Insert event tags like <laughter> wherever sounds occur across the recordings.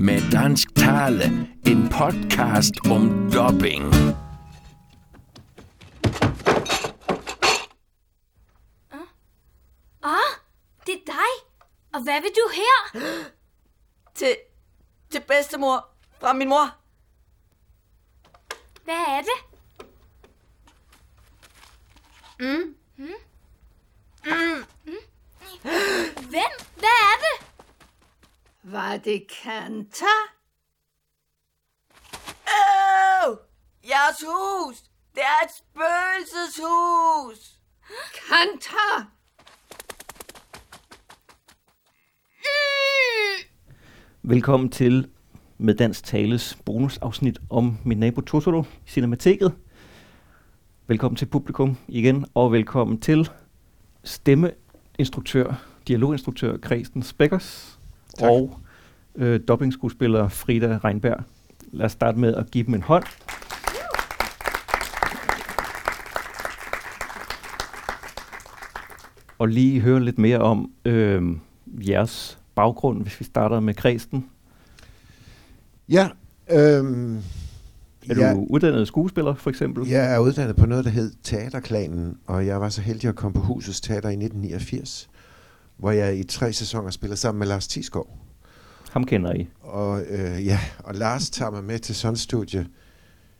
med dansk tale. En podcast om dubbing. Ah, det er dig. Og hvad vil du her? Til, til bedstemor fra min mor. Hvad er det? Mm. Hvem? Hvad er det? Var det Kanta? Åh! Jeres hus! Det er et spøgelseshus! Kanta! Velkommen til med Dansk Tales bonusafsnit om min nabo Totoro i Cinemateket. Velkommen til publikum igen, og velkommen til stemmeinstruktør, dialoginstruktør Kristen Spekkers og øh, dobbingskuespiller Frida Reinberg. Lad os starte med at give dem en hånd. Og lige høre lidt mere om øh, jeres baggrund, hvis vi starter med Kristen. Ja, øhm, Er du uddannet skuespiller, for eksempel? jeg er uddannet på noget, der hed Teaterklanen, og jeg var så heldig at komme på Husets Teater i 1989, hvor jeg i tre sæsoner spiller sammen med Lars Tisgaard. Ham kender I. Og øh, ja, og Lars tager mig med til sådan studie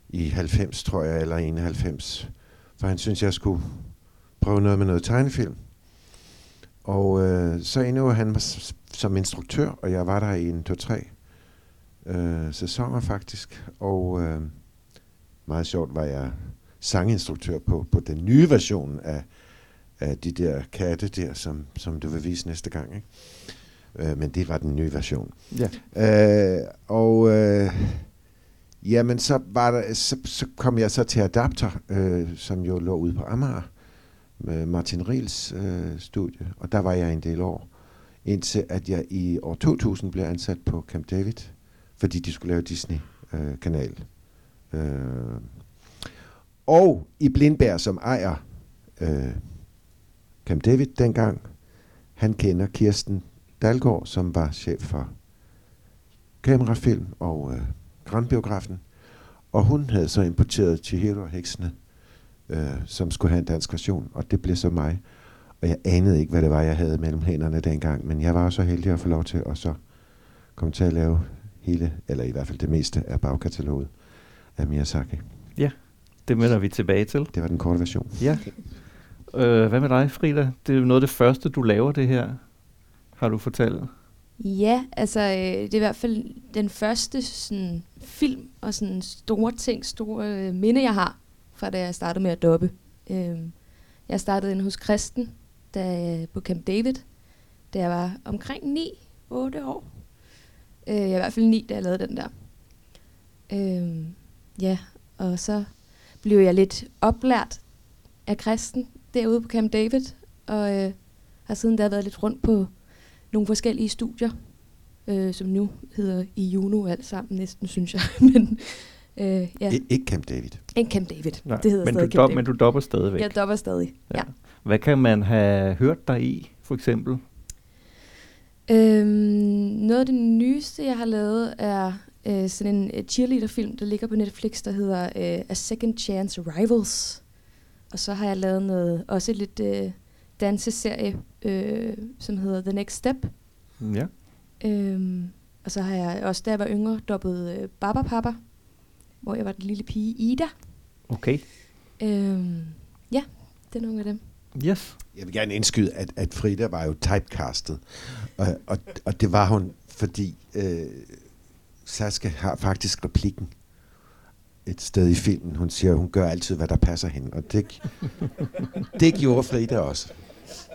i 90, tror jeg, eller 91, for han synes, jeg skulle prøve noget med noget tegnefilm. Og øh, så endnu han mig som instruktør, og jeg var der i en, to, tre øh, sæsoner faktisk. Og øh, meget sjovt var jeg sanginstruktør på, på den nye version af, af de der katte der, som, som du vil vise næste gang. Ikke? Øh, men det var den nye version. Ja. Øh, og øh, jamen, så, var der, så, så kom jeg så til Adapter, øh, som jo lå ude på Amager, med Martin Riels øh, studie, og der var jeg en del år, indtil at jeg i år 2000 blev ansat på Camp David, fordi de skulle lave Disney-kanal. Øh, og i Blindberg, som ejer øh, Camp David dengang, han kender Kirsten Dalgaard, som var chef for kamerafilm og øh, Grandbiografen. Og hun havde så importeret Chihiro og Heksene, øh, som skulle have en dansk version, og det blev så mig. Og jeg anede ikke, hvad det var, jeg havde mellem hænderne dengang, men jeg var så heldig at få lov til at så komme til at lave hele, eller i hvert fald det meste af bagkataloget af Miyazaki. Det melder vi tilbage til. Det var den korte version. Ja. Øh, hvad med dig, Frida? Det er jo noget af det første, du laver det her, har du fortalt. Ja, altså øh, det er i hvert fald den første sådan, film og sådan store ting, store øh, minde, jeg har, fra da jeg startede med at dobbe. Øh, jeg startede ind hos Kristen da, på Camp David, da jeg var omkring 9-8 år. Øh, jeg var i hvert fald 9, da jeg lavede den der. Øh, ja, og så blev jeg lidt oplært af Kristen derude på Camp David, og øh, har siden da været lidt rundt på nogle forskellige studier, øh, som nu hedder i Juno alt sammen næsten, synes jeg. <laughs> men øh, ja, I, ikke Camp David. en Camp David. Nej, det hedder men, stadig du Camp David. men du dopper stadigvæk. Jeg dopper stadig, ja. Ja. Hvad kan man have hørt dig i, for eksempel? Øhm, noget af det nyeste, jeg har lavet, er øh, sådan en øh, cheerleader-film, der ligger på Netflix, der hedder øh, A Second Chance Rivals. Og så har jeg lavet noget, også lidt øh, danseserie, øh, som hedder The Next Step. Ja. Øhm, og så har jeg også, da jeg var yngre, dobbet øh, Baba Papa, hvor jeg var den lille pige Ida. Okay. Øhm, ja, det er nogle af dem. Yes. Jeg vil gerne indskyde, at, at Frida var jo typecastet. Og, og, og det var hun, fordi øh, Saskia har faktisk replikken et sted i filmen. Hun siger, at hun gør altid, hvad der passer hende. Og det, det gjorde Frida også.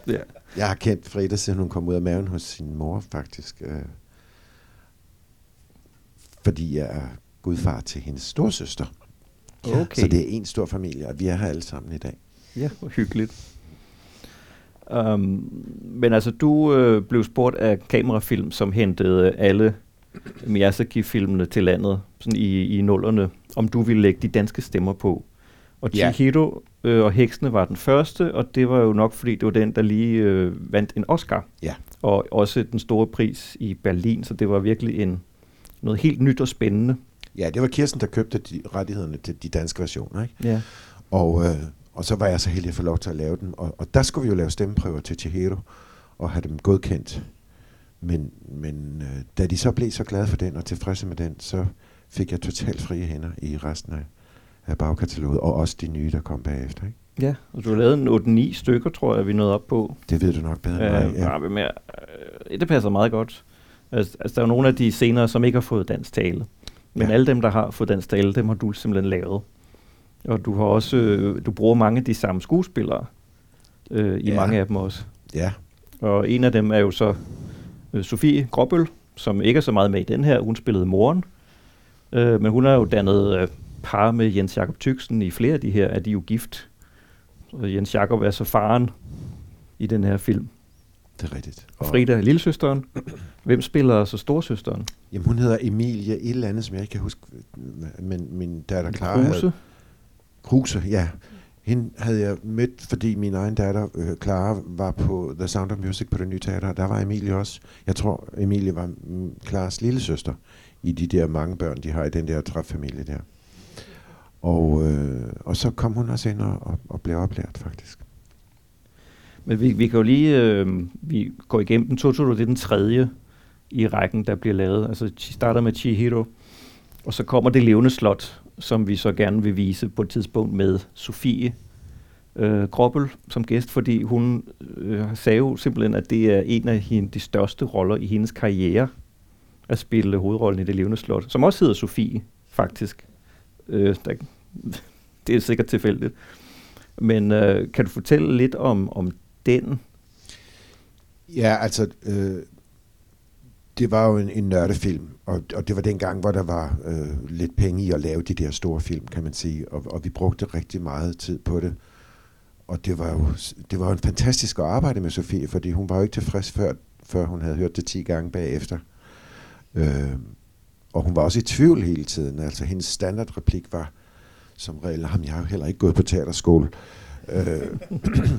Ja. Jeg har kendt Frida, siden hun kom ud af maven hos sin mor, faktisk. Øh, fordi jeg er gudfar til hendes storsøster. Okay. Så det er en stor familie, og vi er her alle sammen i dag. Ja, hvor hyggeligt. Um, men altså, du øh, blev spurgt af kamerafilm, som hentede alle Miyazaki-filmene til landet sådan i, i nullerne, om du ville lægge de danske stemmer på. Og Ja. Chihiro øh, og Heksene var den første, og det var jo nok, fordi det var den, der lige øh, vandt en Oscar. Ja. Og også den store pris i Berlin, så det var virkelig en noget helt nyt og spændende. Ja, det var Kirsten, der købte de rettighederne til de danske versioner, ikke? Ja. Og, øh, og så var jeg så heldig at få lov til at lave dem. Og, og der skulle vi jo lave stemmeprøver til Chihiro og have dem godkendt. Men, men øh, da de så blev så glade for den og tilfredse med den, så fik jeg totalt frie hænder i resten af, af bagkataloget, og også de nye, der kom bagefter. Ikke? Ja, og du har lavet en 8-9 stykker, tror jeg, vi nåede op på. Det ved du nok bedre end mig. Ja. ja. Mere, øh, det passer meget godt. Altså, altså, der er jo nogle af de scener, som ikke har fået dansk tale. Men Ja. alle dem, der har fået dansk tale, dem har du simpelthen lavet. Og du har også, øh, du bruger mange af de samme skuespillere øh, i ja. mange af dem også. ja, Og en af dem er jo så øh, Sofie Gråbøl, som ikke er så meget med i den her. Hun spillede moren. Øh, men hun er jo dannet øh, par med Jens Jakob Tyksen i flere af de her, er de jo gift. Og Jens Jakob er så faren i den her film. det er rigtigt. Og Frida er lillesøsteren. Hvem spiller så storsøsteren? Jamen, hun hedder Emilie et eller andet, som jeg ikke kan huske. Men min datter Clara havde- Kruse. Kruse, ja. Hende havde jeg mødt, fordi min egen datter, øh, Clara, var på The Sound of Music på det nye teater. Der var Emilie også. Jeg tror, Emilie var mm, Claras lille søster i de der mange børn, de har i den der træffamilie der. Og, øh, og så kom hun også ind og, og, og blev oplært, faktisk. Men vi, vi kan jo lige, øh, vi går igennem den. Totoro, det er den tredje i rækken, der bliver lavet. Altså, starter med Chihiro, og så kommer det levende slot, som vi så gerne vil vise på et tidspunkt med Sofie øh, Groppel som gæst, fordi hun øh, sagde jo simpelthen, at det er en af hende, de største roller i hendes karriere at spille hovedrollen i det levende slot, som også hedder Sofie, faktisk. Øh, der, <laughs> det er sikkert tilfældigt. Men øh, kan du fortælle lidt om, om den? Ja, altså, øh, det var jo en, en nørdefilm, og, og det var den gang, hvor der var øh, lidt penge i at lave de der store film, kan man sige, og, og vi brugte rigtig meget tid på det. Og det var jo det var en fantastisk at arbejde med Sofie, fordi hun var jo ikke tilfreds før, før hun havde hørt det 10 gange bagefter. Øh, og hun var også i tvivl hele tiden. Altså hendes standardreplik var som regel, ham jeg har jo heller ikke gået på teaterskole. Øh,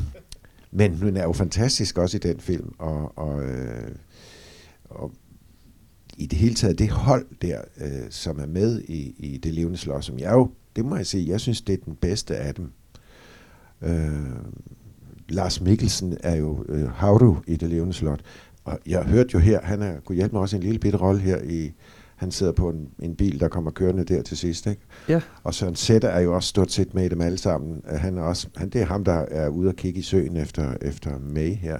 <clears throat> men hun er jo fantastisk også i den film, og, og, øh, og i det hele taget det hold der, øh, som er med i, i Det levende slot, som jeg jo, det må jeg sige, jeg synes, det er den bedste af dem. Øh, Lars Mikkelsen er jo øh, Havdu i Det levende slot, og jeg hørte jo her, han er, kunne hjælpe mig også en lille bitte rolle her i, han sidder på en, en bil, der kommer kørende der til sidst, ikke? Ja. Og Søren Sætter er jo også stort set med i dem alle sammen. Han er også, han, det er ham, der er ude og kigge i søen efter, efter May her.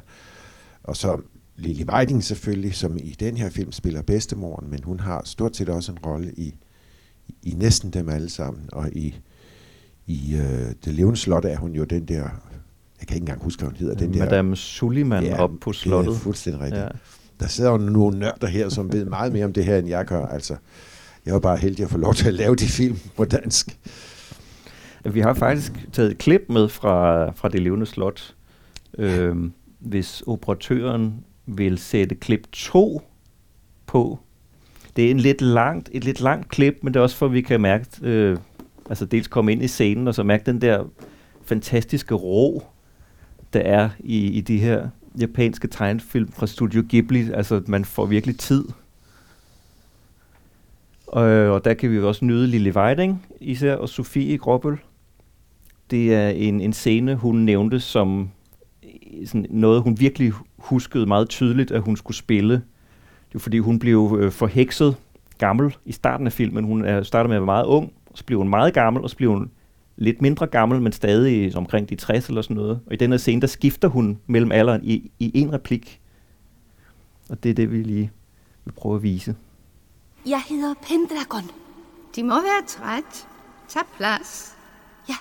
Og så Lili Weiding selvfølgelig, som i den her film spiller bedstemoren, men hun har stort set også en rolle i, i næsten dem alle sammen. Og i, i øh, Det levende slot er hun jo den der, jeg kan ikke engang huske, hvad hun hedder, den der... Madame Suliman ja, op på slottet. Det er fuldstændig rigtigt. Ja. Der sidder jo nogle nørder her, som ved meget mere om det her, end jeg gør. Altså, jeg var bare heldig at få lov til at lave de film på dansk. Vi har faktisk taget et klip med fra, fra det levende slot. Øhm, hvis operatøren vil sætte klip 2 på. Det er en lidt langt, et lidt langt klip, men det er også for, at vi kan mærke, øh, altså dels komme ind i scenen, og så mærke den der fantastiske ro, der er i, i de her japanske tegnefilm fra Studio Ghibli. Altså, man får virkelig tid. Og, og der kan vi også nyde Lille Weiding, især, og Sofie Gråbøl. Det er en, en scene, hun nævnte som sådan noget, hun virkelig huskede meget tydeligt, at hun skulle spille. Det var fordi, hun blev øh, forhekset gammel i starten af filmen. Hun er, starter med at være meget ung, så bliver hun meget gammel, og så bliver hun lidt mindre gammel, men stadig omkring de 60 eller sådan noget. Og i den her scene, der skifter hun mellem alderen i, i en replik. Og det er det, vi lige vil prøve at vise. Jeg hedder Pendragon. De må være træt. Tag plads. Ja.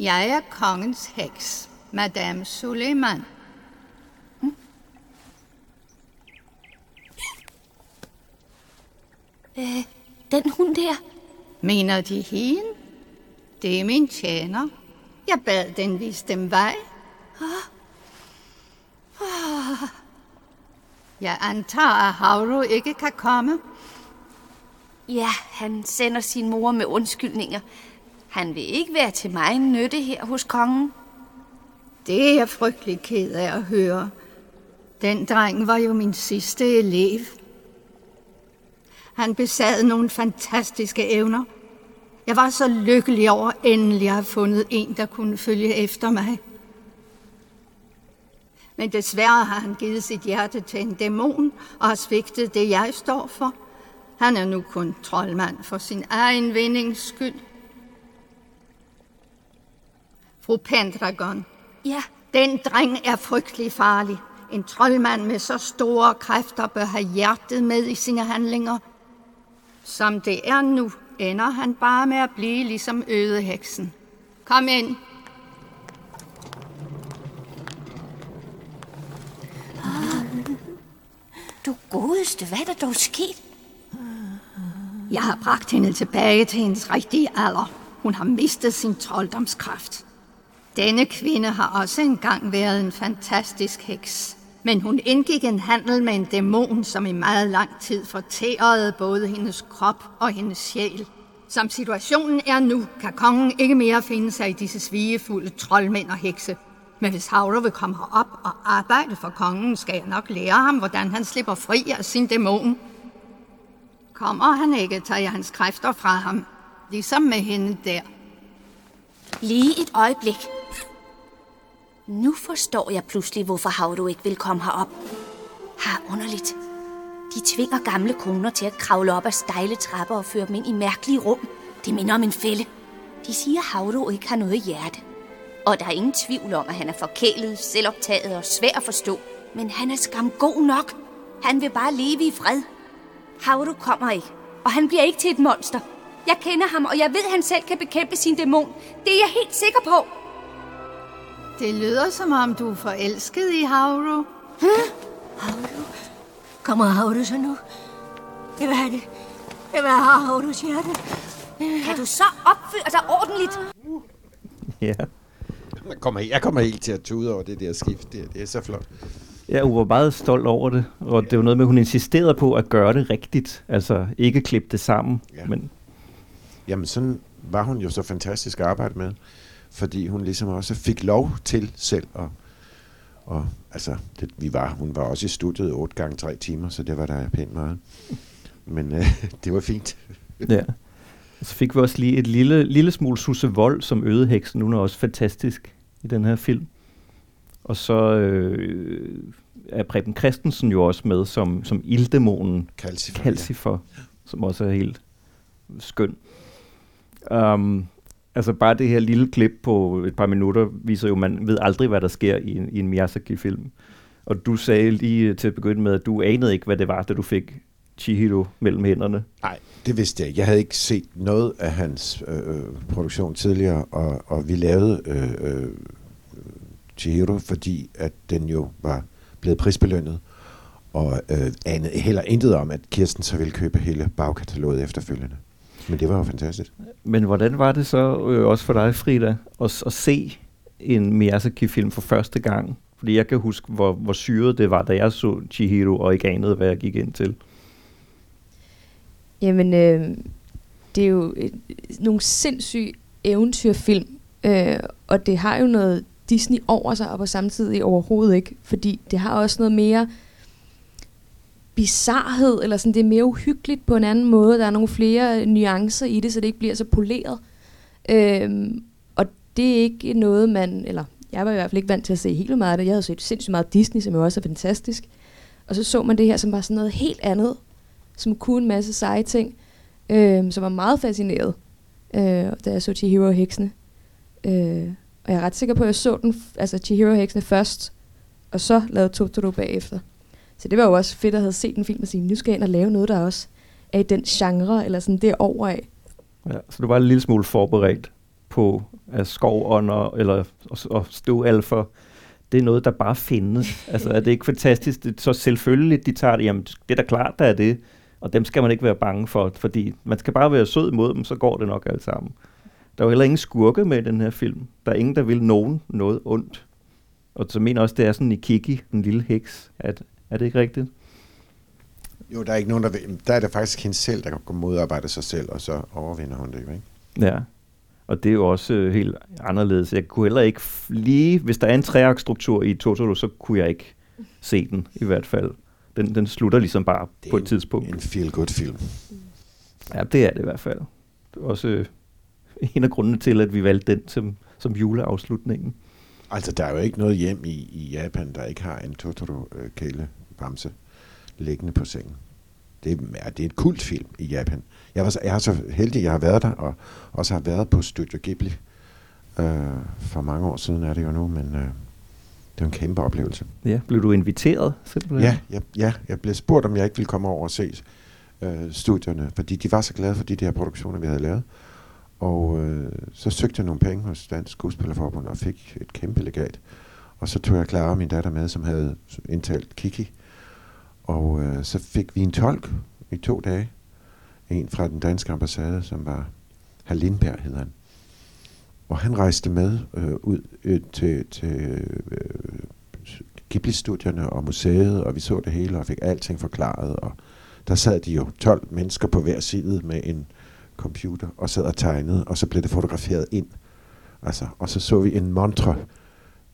Jeg er kongens heks, Madame Suleiman. Øh, den hund der. Mener de hende? Det er min tjener. Jeg bad den vise dem vej. Jeg antager, at Havru ikke kan komme. Ja, han sender sin mor med undskyldninger. Han vil ikke være til mig nytte her hos kongen. Det er jeg frygtelig ked af at høre. Den dreng var jo min sidste elev. Han besad nogle fantastiske evner. Jeg var så lykkelig over endelig at have fundet en, der kunne følge efter mig. Men desværre har han givet sit hjerte til en dæmon og har svigtet det, jeg står for. Han er nu kun troldmand for sin egen vindings skyld. Fru Pendragon, Ja, den dreng er frygtelig farlig. En troldmand med så store kræfter bør have hjertet med i sine handlinger. Som det er nu, ender han bare med at blive ligesom ødeheksen. Kom ind. du godeste, hvad er der dog sket? Jeg har bragt hende tilbage til hendes rigtige alder. Hun har mistet sin trolddomskraft. Denne kvinde har også engang været en fantastisk heks. Men hun indgik en handel med en dæmon, som i meget lang tid fortærede både hendes krop og hendes sjæl. Som situationen er nu, kan kongen ikke mere finde sig i disse svigefulde troldmænd og hekse. Men hvis Havre vil komme herop og arbejde for kongen, skal jeg nok lære ham, hvordan han slipper fri af sin dæmon. Kommer han ikke, tager jeg hans kræfter fra ham. Ligesom med hende der. Lige et øjeblik. Nu forstår jeg pludselig, hvorfor Havdo ikke vil komme herop. Har underligt. De tvinger gamle koner til at kravle op ad stejle trapper og føre dem ind i mærkelige rum. Det minder om en fælde. De siger, at Havdu ikke har noget hjerte. Og der er ingen tvivl om, at han er forkælet, selvoptaget og svær at forstå. Men han er skam god nok. Han vil bare leve i fred. Havdo kommer ikke, og han bliver ikke til et monster. Jeg kender ham, og jeg ved, at han selv kan bekæmpe sin dæmon. Det er jeg helt sikker på. Det lyder som om, du er forelsket i Havro. Kommer Havdu så nu? Jeg vil have det. Jeg vil have Havdus hjerte. Kan du så opføre dig ordentligt? Ja. Jeg kommer, jeg kommer helt til at tude over det der skift. Det, det er så flot. Ja, hun var meget stolt over det, og det var noget med, at hun insisterede på at gøre det rigtigt, altså ikke klippe det sammen, Ja. ja. men Jamen, sådan var hun jo så fantastisk at arbejde med, fordi hun ligesom også fik lov til selv at og altså, det, vi var, hun var også i studiet 8 gange 3 timer, så det var der pænt meget. Men øh, <laughs> det var fint. ja. Så fik vi også lige et lille, lille smule Susse Vold som ødeheksen, hun er også fantastisk i den her film. Og så øh, er Preben Christensen jo også med som, som ilddæmonen Calcifer. Calcifer, som også er helt skøn. Um, altså bare det her lille klip på et par minutter viser jo, at man ved aldrig, hvad der sker i en, i en Miyazaki-film. Og du sagde lige til at begynde med, at du anede ikke, hvad det var, da du fik Chihiro mellem hænderne. Nej, det vidste jeg ikke. Jeg havde ikke set noget af hans øh, øh produktion tidligere, og, og vi lavede øh, øh, Chihiro, fordi at den jo var blevet prisbelønnet, og øh, anede heller intet om, at Kirsten så ville købe hele bagkataloget efterfølgende. Men det var jo fantastisk. Men hvordan var det så øh, også for dig, Frida, at, at se en Miyazaki-film for første gang? Fordi jeg kan huske, hvor, hvor syret det var, da jeg så Chihiro, og ikke anede, hvad jeg gik ind til. Jamen, øh, det er jo et, nogle sindssyge eventyrfilm, øh, og det har jo noget Disney over sig, og på samme tid overhovedet ikke, fordi det har også noget mere bizarhed, eller sådan, det er mere uhyggeligt på en anden måde. Der er nogle flere øh, nuancer i det, så det ikke bliver så poleret. Øhm, og det er ikke noget, man, eller jeg var i hvert fald ikke vant til at se helt meget af det. Jeg havde set sindssygt meget Disney, som jo også er fantastisk. Og så så man det her, som var sådan noget helt andet, som kunne en masse seje ting, øhm, som var meget fascineret, øh, da jeg så Chihiro og Heksene. Øh, og jeg er ret sikker på, at jeg så den, altså Chihiro og Heksene først, og så lavede Totoro bagefter. Så det var jo også fedt at have set en film og sige, nu skal jeg ind og lave noget, der også er i den genre, eller sådan derovre af. Ja, så du var en lille smule forberedt på at skovånder eller og, og støvalfer. Det er noget, der bare findes. <laughs> altså er det ikke fantastisk? Det så selvfølgelig, de tager det. Jamen, det er da klart, der er det. Og dem skal man ikke være bange for, fordi man skal bare være sød mod dem, så går det nok alt sammen. Der er jo heller ingen skurke med i den her film. Der er ingen, der vil nogen noget ondt. Og så mener også, det er sådan en Kiki, en lille heks. At, er det ikke rigtigt? Jo, der er ikke nogen, der vil, Der er det faktisk hende selv, der kan modarbejde sig selv, og så overvinder hun det jo, ikke? Ja. Og det er jo også øh, helt anderledes. Jeg kunne heller ikke lige, hvis der er en treaktstruktur i Totoro, så kunne jeg ikke se den i hvert fald. Den, den slutter ligesom bare Det på et en- tidspunkt. En feel-good film. Ja, det er det i hvert fald. Det er også øh, en af grundene til, at vi valgte den som, som juleafslutningen. Altså, der er jo ikke noget hjem i, i Japan, der ikke har en Totoro-kæle bamse liggende på sengen. Det er, det er et kultfilm i Japan. Jeg, var så, jeg er så heldig, jeg har været der, og også har været på Studio Ghibli. Øh, for mange år siden er det jo nu, men øh, det er en kæmpe oplevelse. Ja, blev du inviteret simpelthen? Ja, jeg, ja, jeg blev spurgt, om jeg ikke ville komme over og se øh, studierne, fordi de var så glade for de der produktioner, vi havde lavet. Og øh, så søgte jeg nogle penge hos Dansk Skuespillerforbund og fik et kæmpe legat. Og så tog jeg Clara, min datter, med, som havde indtalt Kiki. Og øh, så fik vi en tolk i to dage. En fra den danske ambassade, som var Herr Lindberg, hedder han. Og han rejste med øh, ud øh, til, til øh, Ghibli-studierne og museet, og vi så det hele og fik alting forklaret. Og der sad de jo 12 mennesker på hver side med en computer og sad og tegnede, og så blev det fotograferet ind. Altså, og så så vi en montre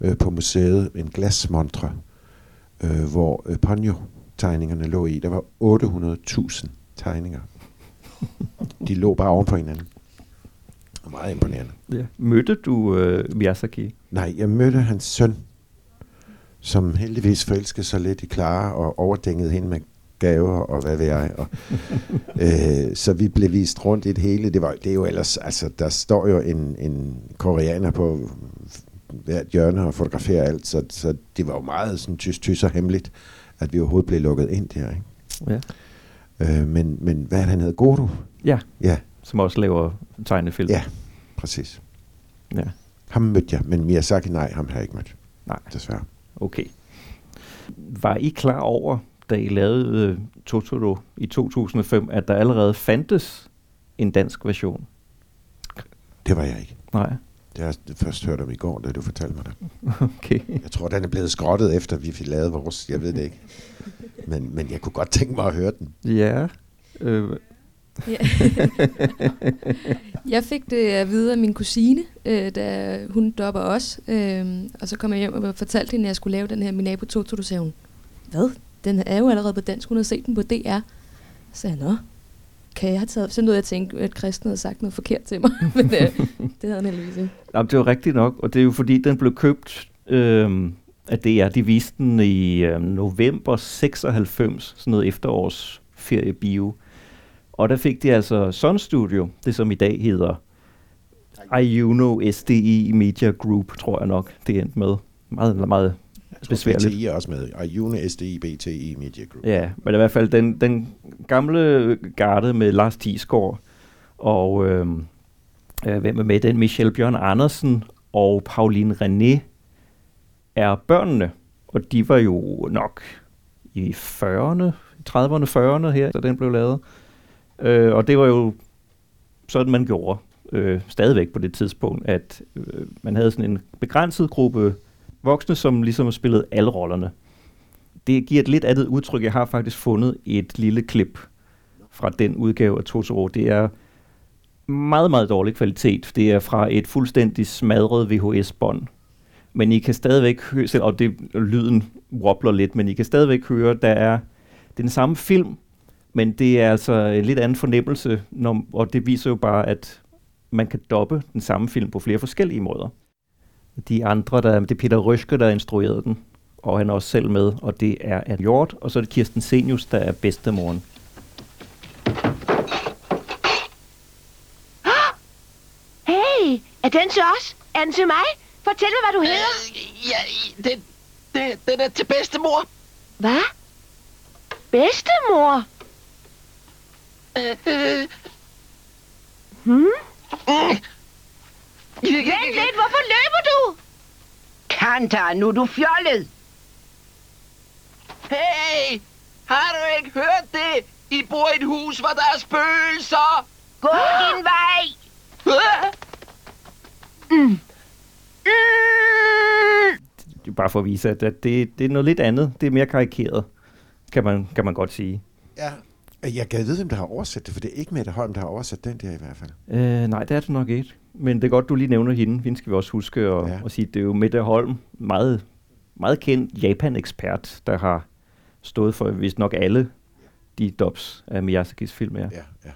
øh, på museet, en glasmontre, øh, hvor øh, Ponyo-tegningerne lå i. Der var 800.000 tegninger. De lå bare oven på hinanden. Meget imponerende. ja. Mødte du øh, Miyazaki? Nej, jeg mødte hans søn, som heldigvis forelskede sig lidt i Clara og overdængede hende med gaver og hvad ved jeg. Og, <laughs> øh, så vi blev vist rundt i det hele. Det, var, det er jo ellers, altså der står jo en, en koreaner på hvert hjørne og fotograferer alt, så, så det var jo meget sådan tysk tys og hemmeligt, at vi overhovedet blev lukket ind der. Ikke? Ja. Øh, men, men hvad han hedder? Goro? ja, Ja, som også laver tegnefilm. ja, præcis. ja. Ham mødte jeg, men Miyazaki, nej, ham har jeg ikke mødt, Nej, desværre. okay. Var I klar over, da I lavede øh, Totoro i 2005, at der allerede fandtes en dansk version? Det var jeg ikke. Nej, Det har jeg først hørt om i går, da du fortalte mig det. <laughs> okay. Jeg tror, den er blevet skrottet efter, vi fik lavet vores. Jeg ved det ikke. Men, men jeg kunne godt tænke mig at høre den. Ja, øh, Ja. jeg fik det at vide af min kusine, øh, da hun dopper os. Øh, og så kom jeg hjem og fortalte hende, at jeg skulle lave den her Minabo Totoro, sagde hun. Hvad? Den er jo allerede på dansk. Hun havde set den på DR. Så sagde jeg, nå, kan jeg have taget... Så nåede jeg at tænke, at Kristen havde sagt noget forkert til mig. <laughs> Men øh, <laughs> det havde han heldigvis ikke. Jamen, det er jo rigtigt nok, og det er jo fordi, den blev købt øh, af DR. De viste den i øh, november 96, sådan noget efterårsferiebio. Og der fik de altså Sun Studio, det som i dag hedder Iuno SDI Media Group, tror jeg nok, det endte med. Meget, meget besværligt. BTI er også med. Iune SDI BTI Media Group. Ja, men i hvert fald den, den gamle garde med Lars Thiesgaard og øh, øh, hvem er med den? Michelle Bjørn Andersen og Pauline René er børnene, og de var jo nok i 40'erne, 30'erne, 40'erne her, da den blev lavet. Øh, og det var jo sådan, man gjorde øh, stadigvæk på det tidspunkt, at øh, man havde sådan en begrænset gruppe voksne, som ligesom spillede alle rollerne det giver et lidt andet udtryk. Jeg har faktisk fundet et lille klip fra den udgave af Totoro. Det er meget, meget dårlig kvalitet. Det er fra et fuldstændig smadret VHS-bånd. Men I kan stadigvæk høre, selv- og det, lyden wobbler lidt, men I kan stadigvæk høre, der det er den samme film, men det er altså en lidt anden fornemmelse, når, og det viser jo bare, at man kan doppe den samme film på flere forskellige måder. De andre, der, det er Peter Røske, der instruerede den, og han er også selv med, og det er Anne Hjort, og så er det Kirsten Senius, der er bedstemoren. <gasps> Hey, er den til os? Er den til mig? Fortæl mig, hvad du hedder. Øh, ja, den, den, den er til bedstemor. Hvad? Bedstemor? Øh, øh, Hmm? mm. Vent lidt, hvorfor løber du? Kanta, nu er du fjollet. Hey, har du ikke hørt det? I bor i et hus, hvor der er spøgelser. Gå din vej. Mm. Det er bare for at vise, at, at det, det er noget lidt andet. Det er mere karikeret, kan man, kan man godt sige. Ja, Jeg gad vide, hvem der har oversat det, for det er ikke Mette Holm, der har oversat den der i hvert fald. Øh, nej, det er det nok ikke. Men det er godt, du lige nævner hende. Hende skal vi også huske at, Ja. ja. at sige. Det er jo Mette Holm, meget, meget kendt Japan-ekspert, der har stået for vist nok alle de dubs af Miyazakis film. Ja. Ja, ja.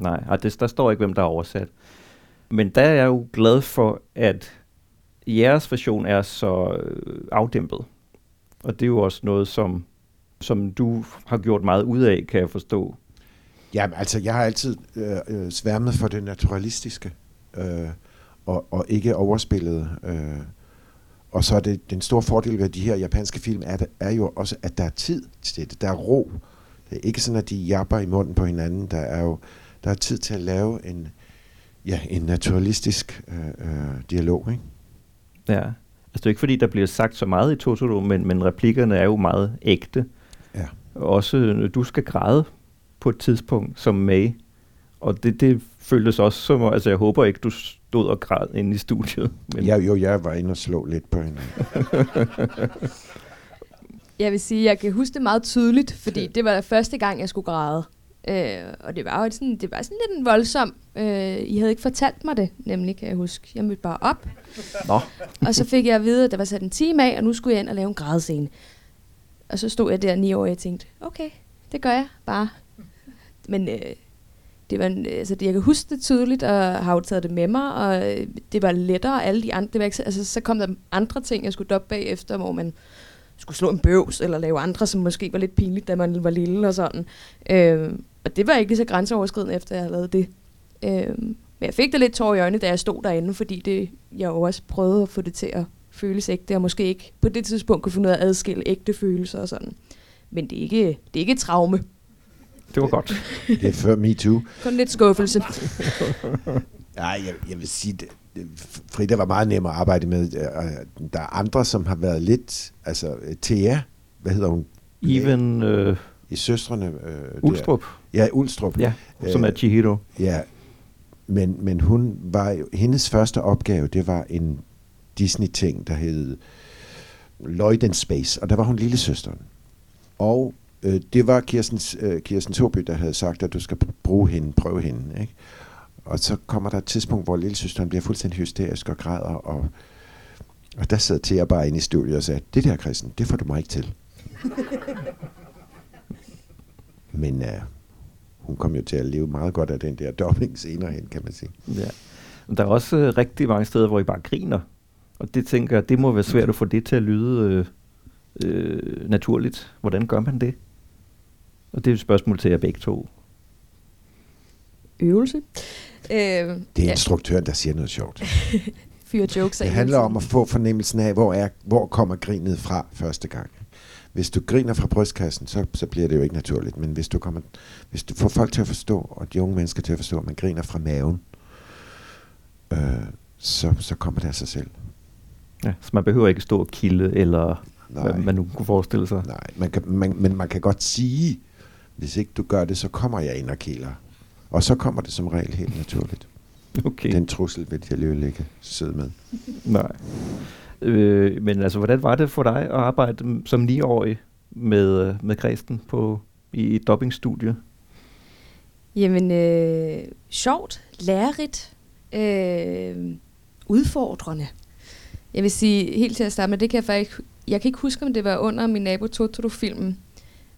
Nej, og det, der står ikke, hvem der har oversat. Men der er jeg jo glad for, at jeres version er så øh, afdæmpet. Og det er jo også noget, som, som du har gjort meget ud af, kan jeg forstå. Ja, altså jeg har altid øh, øh, sværmet for det naturalistiske, øh, og, og ikke overspillet. Øh. Og så er det den store fordel ved de her japanske film, er, er jo også, at der er tid til det. Der er ro. Det er ikke sådan, at de japper i munden på hinanden. Der er jo der er tid til at lave en, ja, en naturalistisk øh, øh, dialog. Ikke? Ja. Altså det er ikke fordi, der bliver sagt så meget i Totoro, men, men replikkerne er jo meget ægte. Også du skal græde på et tidspunkt som May. Og det, det føltes også som, altså jeg håber ikke, du stod og græd inde i studiet. Men Ja, jo, jeg var inde og slå lidt på hende. Jeg vil sige, jeg kan huske det meget tydeligt, fordi det var første gang, jeg skulle græde. Øh, og det var jo sådan, det var sådan lidt en voldsom. Øh, I havde ikke fortalt mig det, nemlig, kan jeg huske. Jeg mødte bare op, Nå, og så fik jeg at vide, at der var sat en time af, og nu skulle jeg ind og lave en grædscene. Og så stod jeg der ni år, og jeg tænkte, okay, det gør jeg bare. Men øh, det var en, altså, det, jeg kan huske det tydeligt, og har jo taget det med mig, og øh, det var lettere, alle de andre, det var ikke, altså, så kom der andre ting, jeg skulle doppe bagefter, hvor man skulle slå en bøvs, eller lave andre, som måske var lidt pinligt, da man var lille og sådan. Øh, og det var ikke lige så grænseoverskridende, efter jeg havde lavet det. Øh, men jeg fik da lidt tår i øjnene, da jeg stod derinde, fordi det, jeg jo også prøvede at få det til at føles ægte, og måske ikke på det tidspunkt kunne finde ud af at adskille ægte følelser og sådan. Men det er ikke, det er ikke et traume. det var godt. Det er før MeToo. Kun lidt skuffelse. <laughs> Ja, jeg, jeg vil sige, det, det- Frida var meget nem at arbejde med. Øh, Der er andre, som har været lidt... Altså, øh, Thea, hvad hedder hun? Even øh, I Søstrene. Øh, Ulstrup, Der. Ja, Ulstrup. ja, som Øh, er Chihiro. Ja, men, men hun var jo, hendes første opgave, det var en Disney-ting, der hed Lloyd in Space, og der var hun lille søsteren. Og øh, det var Kirsten, øh, Kirsten Toby, der havde sagt, at du skal bruge hende, prøve hende. Ikke? Og så kommer der et tidspunkt, hvor lille søsteren bliver fuldstændig hysterisk og græder, og, og der sad Thea bare inde i studiet og sagde, det der, Christian, det får du mig ikke til. <laughs> Men øh, hun kom jo til at leve meget godt af den der dobbling senere hen, kan man sige. Ja. Men der er også øh, rigtig mange steder, hvor I bare griner. Og det tænker jeg, det må være svært at få det til at lyde øh, øh, naturligt. Hvordan gør man det? Og det er et spørgsmål til jer begge to. Øvelse. Øh, Det er ja, instruktøren, der siger noget sjovt. <laughs> fyre jokes af Det handler om at få fornemmelsen af, hvor, er, hvor kommer grinet fra første gang. Hvis du griner fra brystkassen, så, så bliver det jo ikke naturligt. Men hvis du, kommer, hvis du får folk til at forstå, og de unge mennesker til at forstå, at man griner fra maven, øh, så, så kommer det af sig selv. Ja, så man behøver ikke stå og kilde, eller Nej. hvad man nu kunne forestille sig. Nej, man kan, man, men man kan godt sige, hvis ikke du gør det, så kommer jeg ind og kilder. Og så kommer det som regel helt naturligt. Okay. Den trussel vil jeg jo ikke sidde med. Nej. Øh, men altså, hvordan var det for dig at arbejde som 9-årig med, med Kristen på, i et dubbingstudie? Jamen, øh, sjovt, lærerigt, øh, udfordrende. Jeg vil sige, helt til at starte med, det kan jeg faktisk... Jeg kan ikke huske, om det var under min nabo Totoro-filmen,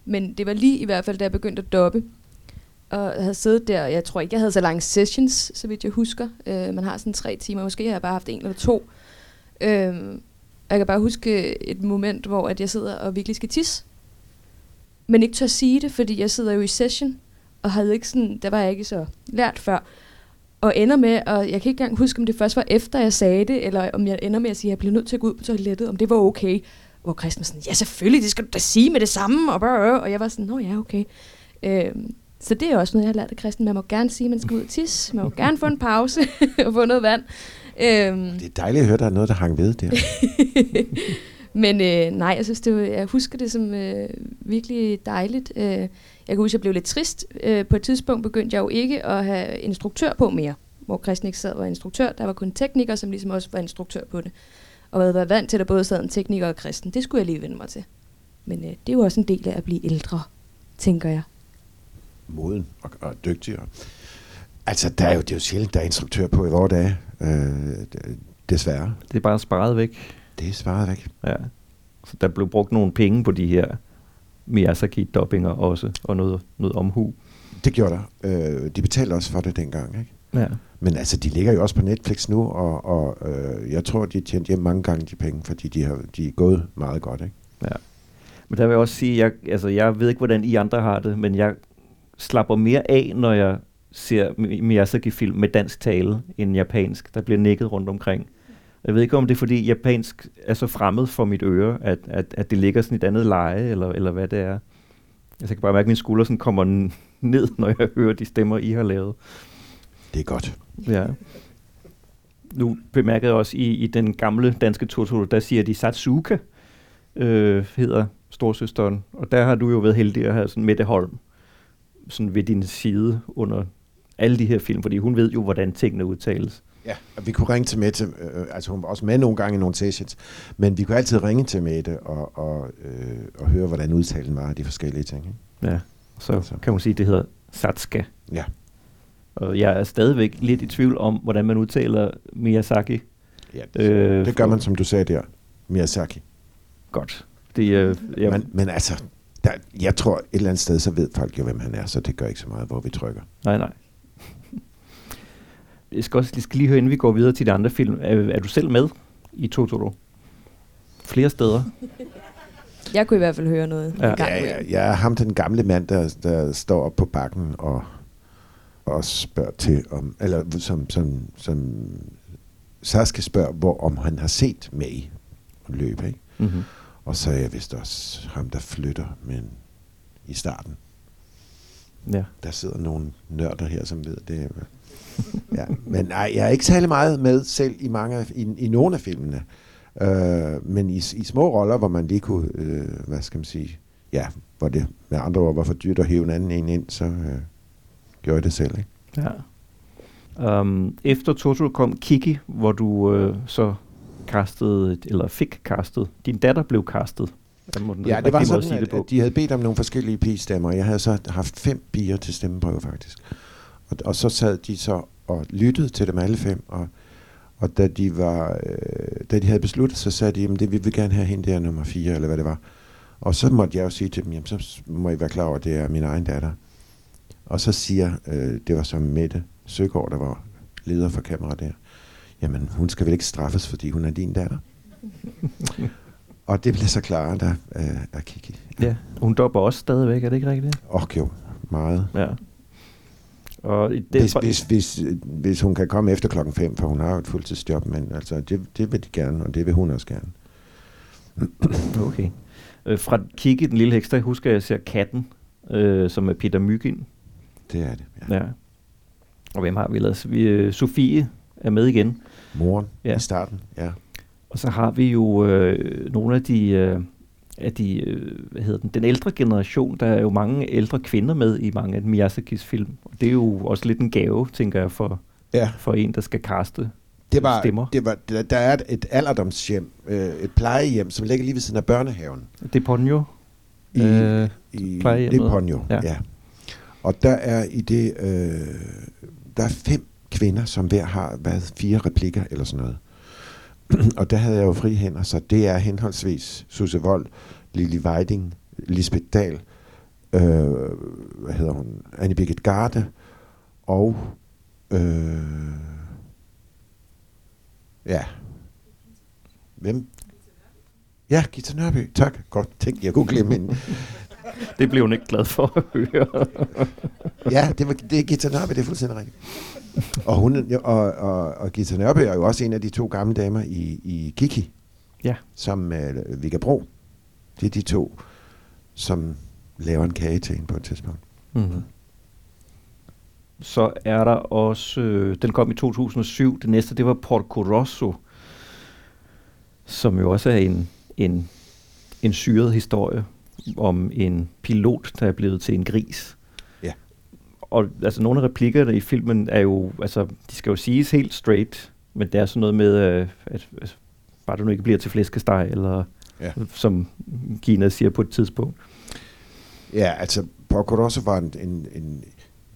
men det var lige i hvert fald, da jeg begyndte at dobbe. Og jeg havde siddet der, og jeg tror ikke, jeg havde så lange sessions, så vidt jeg husker. Øh, man har sådan tre timer, måske har jeg bare haft en eller to. Øh, jeg kan bare huske et moment, hvor at jeg sidder og virkelig skal tisse. Men ikke tør sige det, fordi jeg sidder jo i session, og havde ikke sådan, der var jeg ikke så lært før. Og ender med, og jeg kan ikke engang huske, om det først var efter, jeg sagde det, eller om jeg ender med at sige, at jeg bliver nødt til at gå ud på toilettet, om det var okay. Hvor sådan, ja selvfølgelig, det skal du da sige med det samme, og, og jeg var sådan, nå ja, okay. Øhm, så det er også noget, jeg har lært af Christian. Man må gerne sige, at man skal ud og tisse. Man må gerne få en pause <laughs> og få noget vand. Øhm, Det er dejligt at høre, at der er noget, der hang ved der. <laughs> men øh, nej, jeg synes, det jeg husker det som øh, virkelig dejligt. Øh, jeg kan huske, at jeg blev lidt trist. Øh, på et tidspunkt begyndte jeg jo ikke at have instruktør på mere, hvor Christian ikke sad og var instruktør. Der var kun tekniker, som ligesom også var instruktør på det. Og jeg havde været vant til, at der både sad en tekniker og Christian. Det skulle jeg lige vende mig til. Men øh, det er jo også en del af at blive ældre, tænker jeg. moden og, og dygtig. Og, altså, der er jo, det er jo sjældent, der er instruktør på i vores dage. Øh, desværre. Det er bare sparet væk. Det er sparet væk. Ja. Så der blev brugt nogle penge på de her Miyazaki-doppinger også, og noget, noget omhu. Det gjorde der. Øh, de betalte også for det dengang, ikke? Ja. Men altså, de ligger jo også på Netflix nu, og, og øh, jeg tror, de har tjent hjem mange gange de penge, fordi de, har, de er gået meget godt, ikke? Ja. Men der vil jeg også sige, jeg, altså, jeg ved ikke, hvordan I andre har det, men jeg slapper mere af, når jeg ser Miyazaki-film med dansk tale end japansk. Der bliver nikket rundt omkring. Jeg ved ikke, om det er, fordi japansk er så fremmed for mit øre, at, at, at det ligger sådan et andet leje, eller, eller hvad det er. Altså, jeg kan bare mærke, at mine skuldre sådan kommer ned, når jeg hører de stemmer, I har lavet. Det er godt. Ja. Nu bemærkede jeg også i, i den gamle danske Totoro, der siger de Satsuka, øh, hedder storsøsteren. Og der har du jo været heldig at have sådan Mette Holm sådan ved din side under alle de her film, fordi hun ved jo, hvordan tingene udtales. Ja, og vi kunne ringe til Mette, øh, altså hun var også med nogle gange i nogle sessions, men vi kunne altid ringe til Mette og, og, øh, og høre, hvordan udtalen var af de forskellige ting. Ikke? Ja, så altså. kan man sige, at det hedder Satska. Ja. Og jeg er stadigvæk lidt i tvivl om, hvordan man udtaler Miyazaki. Ja, det, øh, det gør man, som du sagde der, Miyazaki. Godt. Det, øh, jeg... men, men altså, der, jeg tror et eller andet sted, så ved folk jo, hvem han er, så det gør ikke så meget, hvor vi trykker. Nej, nej. Jeg skal også jeg skal lige høre, inden vi går videre til de andre film. Er, er du selv med i Totoro? Flere steder? Jeg kunne i hvert fald høre noget. Ja, ja, ja jeg er ham den gamle mand, der, der står op på bakken og, og spørger til, om, eller som, som, som Saskia spørger, hvor om han har set May løbe. Ikke? Mm-hmm. Og så er jeg vist også ham, der flytter, men i starten. Ja. Der sidder nogle nørder her, som ved det. Ja. Men nej, jeg er ikke særlig meget med selv i, mange, i, i nogle af filmene. Øh, men i, i små roller, hvor man lige kunne, øh, hvad skal man sige, ja, hvor det med andre ord var for dyrt at hæve en anden en ind, så øh, gjorde jeg det selv. Ikke? Ja. Um, efter Totoro kom Kiki, hvor du øh, så castede, eller fik castet. Din datter blev castet. Ja, det var sådan, at, at de havde bedt om nogle forskellige pigestemmer. Jeg havde så haft fem piger til stemmeprøve, faktisk. Og, og så sad de så og lyttede til dem alle fem, og, og da de var, øh, da de havde besluttet, så sagde de, at det vi vil gerne have hende der nummer fire, eller hvad det var. Og så måtte jeg jo sige til dem, jamen så må I være klar over, at det er min egen datter. Og så siger, øh, det var så Mette Søgaard, der var leder for kamera der, jamen hun skal vel ikke straffes, fordi hun er din datter? <laughs> og det blev så klart af, af, af Kiki. Ja. ja, hun dopper også stadigvæk, er det ikke rigtigt? Åh, oh, jo, meget. Ja. Og det hvis, hvis, hvis, hvis hun kan komme efter klokken 5, for hun har jo et fuldtidsjob, men altså, det, det vil de gerne, og det vil hun også gerne. okay. Øh, fra Kiki, den lille heks, der husker jeg, ser Katten, øh, som er Peter Myggen. Det er det, ja. ja. Og hvem har vi ellers? Vi, øh, Sofie er med igen. Moren ja. i starten, ja. Og så har vi jo øh, nogle af de, øh, af de øh, hvad hedder den, den ældre generation. Der er jo mange ældre kvinder med i mange af Miyazakis film. Og det er jo også lidt en gave, tænker jeg, for, ja. for en, der skal kaste det var, stemmer. Det var, der, er et alderdomshjem, øh, et plejehjem, som ligger lige ved siden af børnehaven. Det er Ponyo? I, øh, i, det er Ponyo, ja. ja. Og der er i det, øh, der er fem kvinder, som hver har været fire replikker eller sådan noget. <clears throat> og der havde jeg jo fri hænder, så det er henholdsvis Susse Vold, Lili Weiding, Lisbeth Dahl, øh, hvad hedder hun, Annie Birgit Garde, og øh, ja, hvem? Ja, Gita Nørby, tak. Godt, tænk, jeg kunne glemme hende. det blev hun ikke glad for at høre. ja, det, var, det er Gita Nørby, det er fuldstændig rigtigt. Og, hun, og, og, og Gita Nørby er jo også en af de to gamle damer i, i Kiki. Ja. Som uh, Vigga Bro. Det er de to, som laver en kage til hende på et tidspunkt. Mm-hmm. Så er der også, øh, den kom i 2007, det næste, det var Porco Rosso, som jo også er en, en, en syret historie om en pilot, der er blevet til en gris og altså nogle af replikkerne i filmen er jo, altså de skal jo siges helt straight, men det er sådan noget med, øh, at, at bare det nu ikke bliver til flæskesteg, eller ja. som Gina siger på et tidspunkt. Ja, altså Porco Rosso var en, en, en...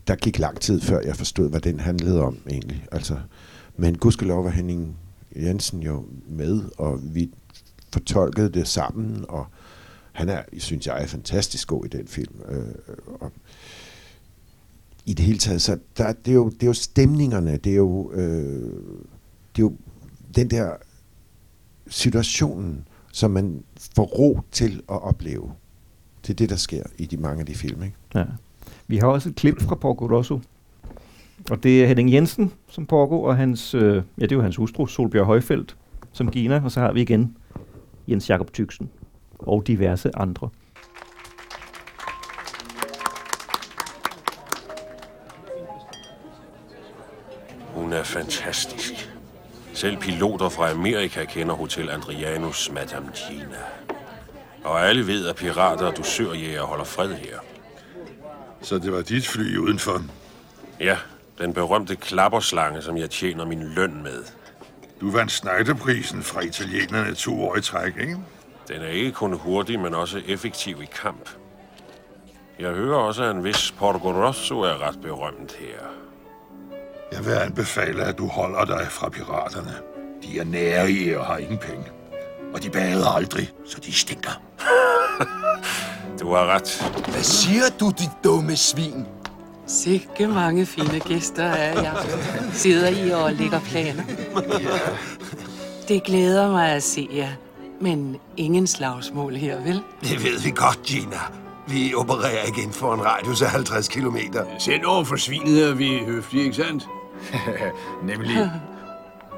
Der gik lang tid, før jeg forstod, hvad den handlede om egentlig. Altså, men gudskelov var Henning Jensen jo med, og vi fortolkede det sammen, og han er, synes jeg, er fantastisk god i den film. Øh, og i det hele taget, så der, det, er jo, det er jo stemningerne, det er jo, øh, det er jo den der situationen, som man får ro til at opleve. Det er det, der sker i de mange af de film. Ikke? Ja. Vi har også et klip fra Porco Rosso. Og det er Henning Jensen som Porco, og hans, øh, ja, det er jo hans hustru, Solbjørn Højfeldt, som Gina, og så har vi igen Jens Jakob Tyksen og diverse andre. Fantastisk. Selv piloter fra Amerika kender Hotel Andrianus Madame Gina. Og alle ved, at pirater og dusørjæger holder fred her. Så det var dit fly udenfor? Ja, den berømte klapperslange, som jeg tjener min løn med. Du vandt Schneiderprisen fra italienerne to år i træk, ikke? Den er ikke kun hurtig, men også effektiv i kamp. Jeg hører også, at en vis Porto Rosso er ret berømt her. Jeg vil anbefale, at du holder dig fra piraterne. De er nærige og har ingen penge. Og de bader aldrig, så de stinker. <laughs> Du har ret. Hvad siger du, dit dumme svin? Sikke mange fine gæster er jeg. Sidder I og lægger planer. Det glæder mig at se jer. Men ingen slagsmål her, vel? Det ved vi godt, Gina. Vi opererer ikke inden for en radius af 50 km. Selv over for svinet er vi høflige, ikke sandt? <laughs> Nemlig.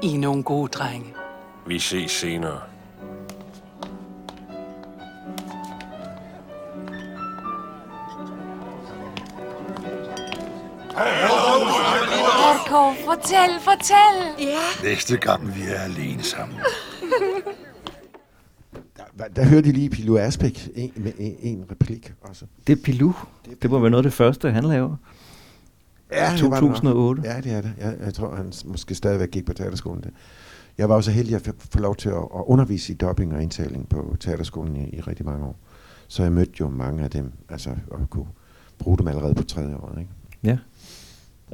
I er nogle gode drenge. Vi ses senere. Porco, fortæl, fortæl! Ja. Næste gang vi er alene sammen. <laughs> Der, der hørte I lige Pilou Asbæk en, med en, en replik også. Det er Pilou. Det må være noget af det første, han laver. Ja, det var det nok. 2008. Ja, det er det. Jeg, jeg tror, han måske stadigvæk gik på teaterskolen. Det. Jeg var også så heldig at få lov til at, at undervise i dubbing og indtaling på teaterskolen i, i rigtig mange år. Så jeg mødte jo mange af dem, altså, og kunne bruge dem allerede på tredje år. Ikke? Ja.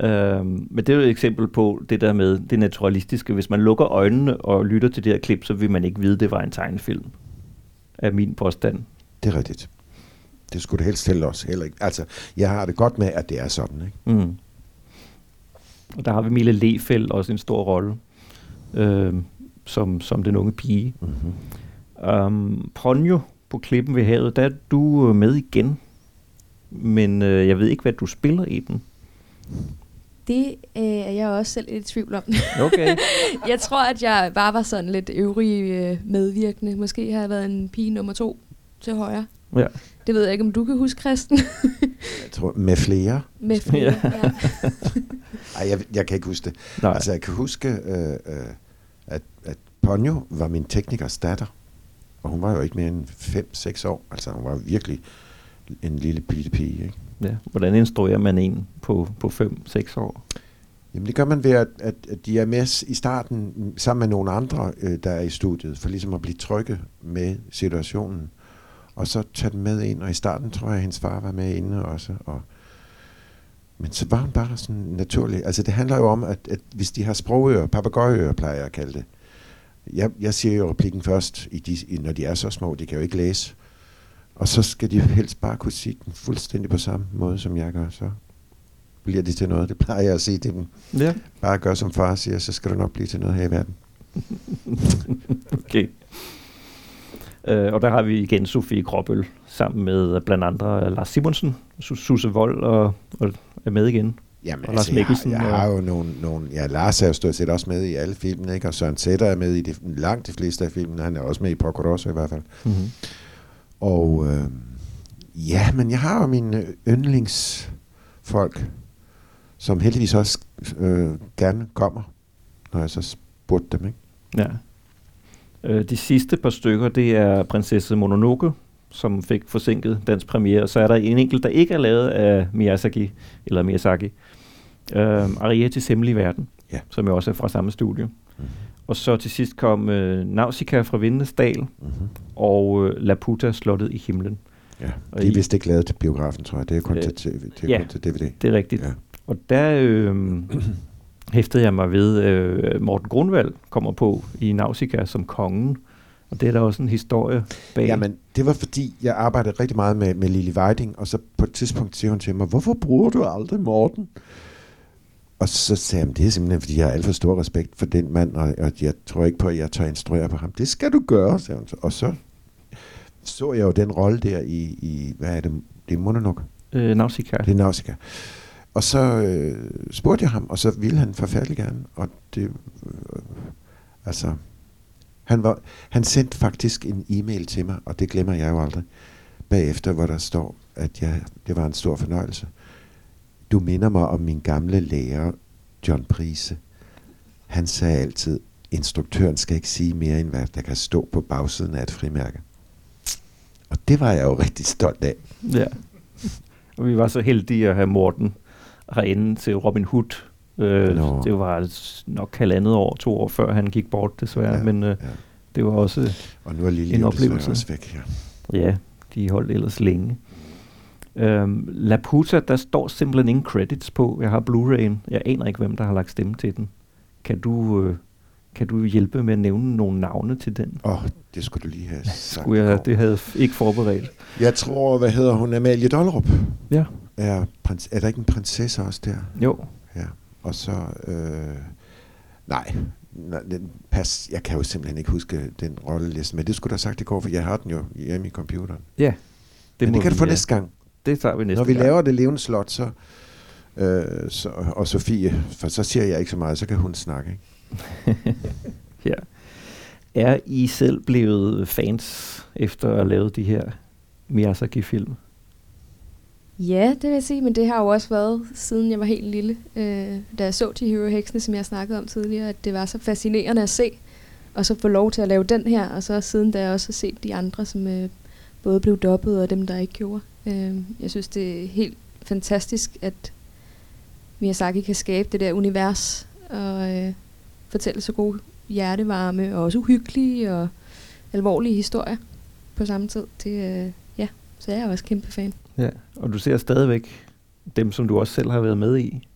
Øhm, men det er jo et eksempel på det der med det naturalistiske. Hvis man lukker øjnene og lytter til det her klip, så vil man ikke vide, det var en tegnefilm. Er min påstand. Det er rigtigt. Det skulle det helst til os heller ikke. Altså, jeg har det godt med, at det er sådan. Ikke? Mm. Og der har vi Mille Lefeld også en stor rolle, øhm, som, som den unge pige. Mm-hmm. Um, Ponyo på Klippen ved havet, der er du øh, med igen. Men øh, jeg ved ikke, hvad du spiller i den. Det øh, er jeg også selv lidt i tvivl om. <laughs> Okay. jeg tror, at jeg bare var sådan lidt øvrig øh, medvirkende. Måske har jeg været en pige nummer to til højre. Ja. Det ved jeg ikke, om du kan huske, Christen. Jeg tror, med flere. Med flere, ja. <laughs> Ej, jeg, jeg kan ikke huske det. Nej. Altså, jeg kan huske, øh, øh, at, at Ponyo var min teknikers datter. Og hun var jo ikke mere end 5-6 år. Altså, hun var virkelig en lille bitte pige. Ikke? Ja. Hvordan instruerer man en på, på 5-6 år? Jamen det gør man ved, at, at, at de er med i starten mm, sammen med nogle andre, øh, der er i studiet, for ligesom at blive trygge med situationen. Og så tage dem med ind, og i starten tror jeg, at hendes far var med inde også. Og, men så var hun bare sådan naturlig. Altså det handler jo om, at, at hvis de har sprogører, papegøjeører plejer jeg at kalde det. Jeg, jeg siger jo replikken først, i de, når de er så små, de kan jo ikke læse. Og så skal de helst bare kunne sige den fuldstændig på samme måde, som jeg gør. Så bliver det til noget. Det plejer jeg at sige til dem. Ja. Bare gør som far siger, så skal du nok blive til noget her i verden. <laughs> okay. Øh, og der har vi igen Sofie Gråbøl, sammen med blandt andre Lars Simonsen, Su- Susse Vold og, og er med igen. Jamen, og Lars altså, jeg, har, Mikkelsen. jeg har jo nogle, nogle... Ja, Lars er jo stort set også med i alle filmene, ikke? Og Søren Sætter er med i de, langt de fleste af filmene. Han er også med i Porco Rosso i hvert fald. Mm-hmm. Og øh, ja, men jeg har jo mine yndlingsfolk, som heldigvis også øh, gerne kommer, når jeg så spurgte dem, ikke? Ja. Øh, de sidste par stykker, det er Prinsesse Mononoke, som fik forsinket dansk premiere. Og så er der en enkelt, der ikke er lavet af Miyazaki, eller Miyazaki. Øh, Arietis Hemmelige Verden, ja. som jo også er fra samme studie. Mm-hmm. Og så til sidst kom øh, Nausicaa fra Vindesdal, mm-hmm. og øh, Laputa, Slottet i himlen. Ja, Og de er vist ikke lavet til biografen, tror jeg. Det er kun Øh, til, TV, det er ja, kun til DVD. det er rigtigt. Ja. Og der øh, hæftede jeg mig ved, øh, Morten Grundvald kommer på i Nausicaa som kongen. Og det er der også en historie bag. Jamen, det var fordi, jeg arbejdede rigtig meget med, med Lili Weiding, og så på et tidspunkt siger hun til mig, hvorfor bruger du aldrig Morten? Og så sagde jeg, det er simpelthen, fordi jeg har alt for stor respekt for den mand, og, og jeg tror ikke på, at jeg tør instruere på ham. Det skal du gøre, sagde hun. Og så så jeg jo den rolle der i, i hvad er det, det er Mononoke? Øh, Nausicaa. Det er Nausicaa. Og så øh, spurgte jeg ham, og så ville han forfærdelig gerne. Og det, øh, altså, han, var, han sendte faktisk en e-mail til mig, og det glemmer jeg jo aldrig, bagefter, hvor der står, at jeg, det var en stor fornøjelse. Du minder mig om min gamle lærer, John Prise. Han sagde altid, instruktøren skal ikke sige mere, end hvad der kan stå på bagsiden af et frimærke. Og det var jeg jo <laughs> rigtig stolt af. Ja. Og vi var så heldige at have Morten herinde til Robin Hood. Øh, det var nok halvandet år, to år før han gik bort desværre, Ja, men øh, ja. det var også Og nu er Lili en oplevelse. også væk, ja. ja, de holdt ellers længe. Øhm, Laputa, der står simpelthen ingen credits på. Jeg har Blu-ray'en. Jeg aner ikke, hvem der har lagt stemme til den. Kan du, øh, kan du hjælpe med at nævne nogle navne til den? Åh, oh, det skulle du lige have <laughs> sagt. Skulle jeg, det havde jeg ikke forberedt. Jeg tror, hvad hedder hun, Amalie Dollerup. Ja. Er, prins, er der ikke en prinsesse også der? Jo. Ja, og så, øh, nej, nej den, pas, jeg kan jo simpelthen ikke huske den rolleliste, men det skulle du have sagt i går, for jeg har den jo hjemme i computeren. Ja. Det men det kan du vi, få ja. næste gang. Det tager vi næste Når vi gang. laver det levende slot, så, øh, så, og Sofie, for så siger jeg ikke så meget, så kan hun snakke, ikke? <laughs> ja. Er I selv blevet fans efter at have lavet de her Miyazaki-film? Ja, det vil jeg sige, men det har jo også været, siden jeg var helt lille, øh, da jeg så de Hero Heksene, som jeg snakkede om tidligere, at det var så fascinerende at se, og så få lov til at lave den her, og så siden da jeg også har set de andre, som øh, både blev dobbet og dem, der ikke gjorde. Øh, jeg synes, det er helt fantastisk, at Miyazaki kan skabe det der univers, og øh, fortælle så gode hjertevarme, og også uhyggelige og alvorlige historier på samme tid. Det, øh, ja, så jeg er også kæmpe fan. Ja. Og du ser stadigvæk dem, som du også selv har været med i?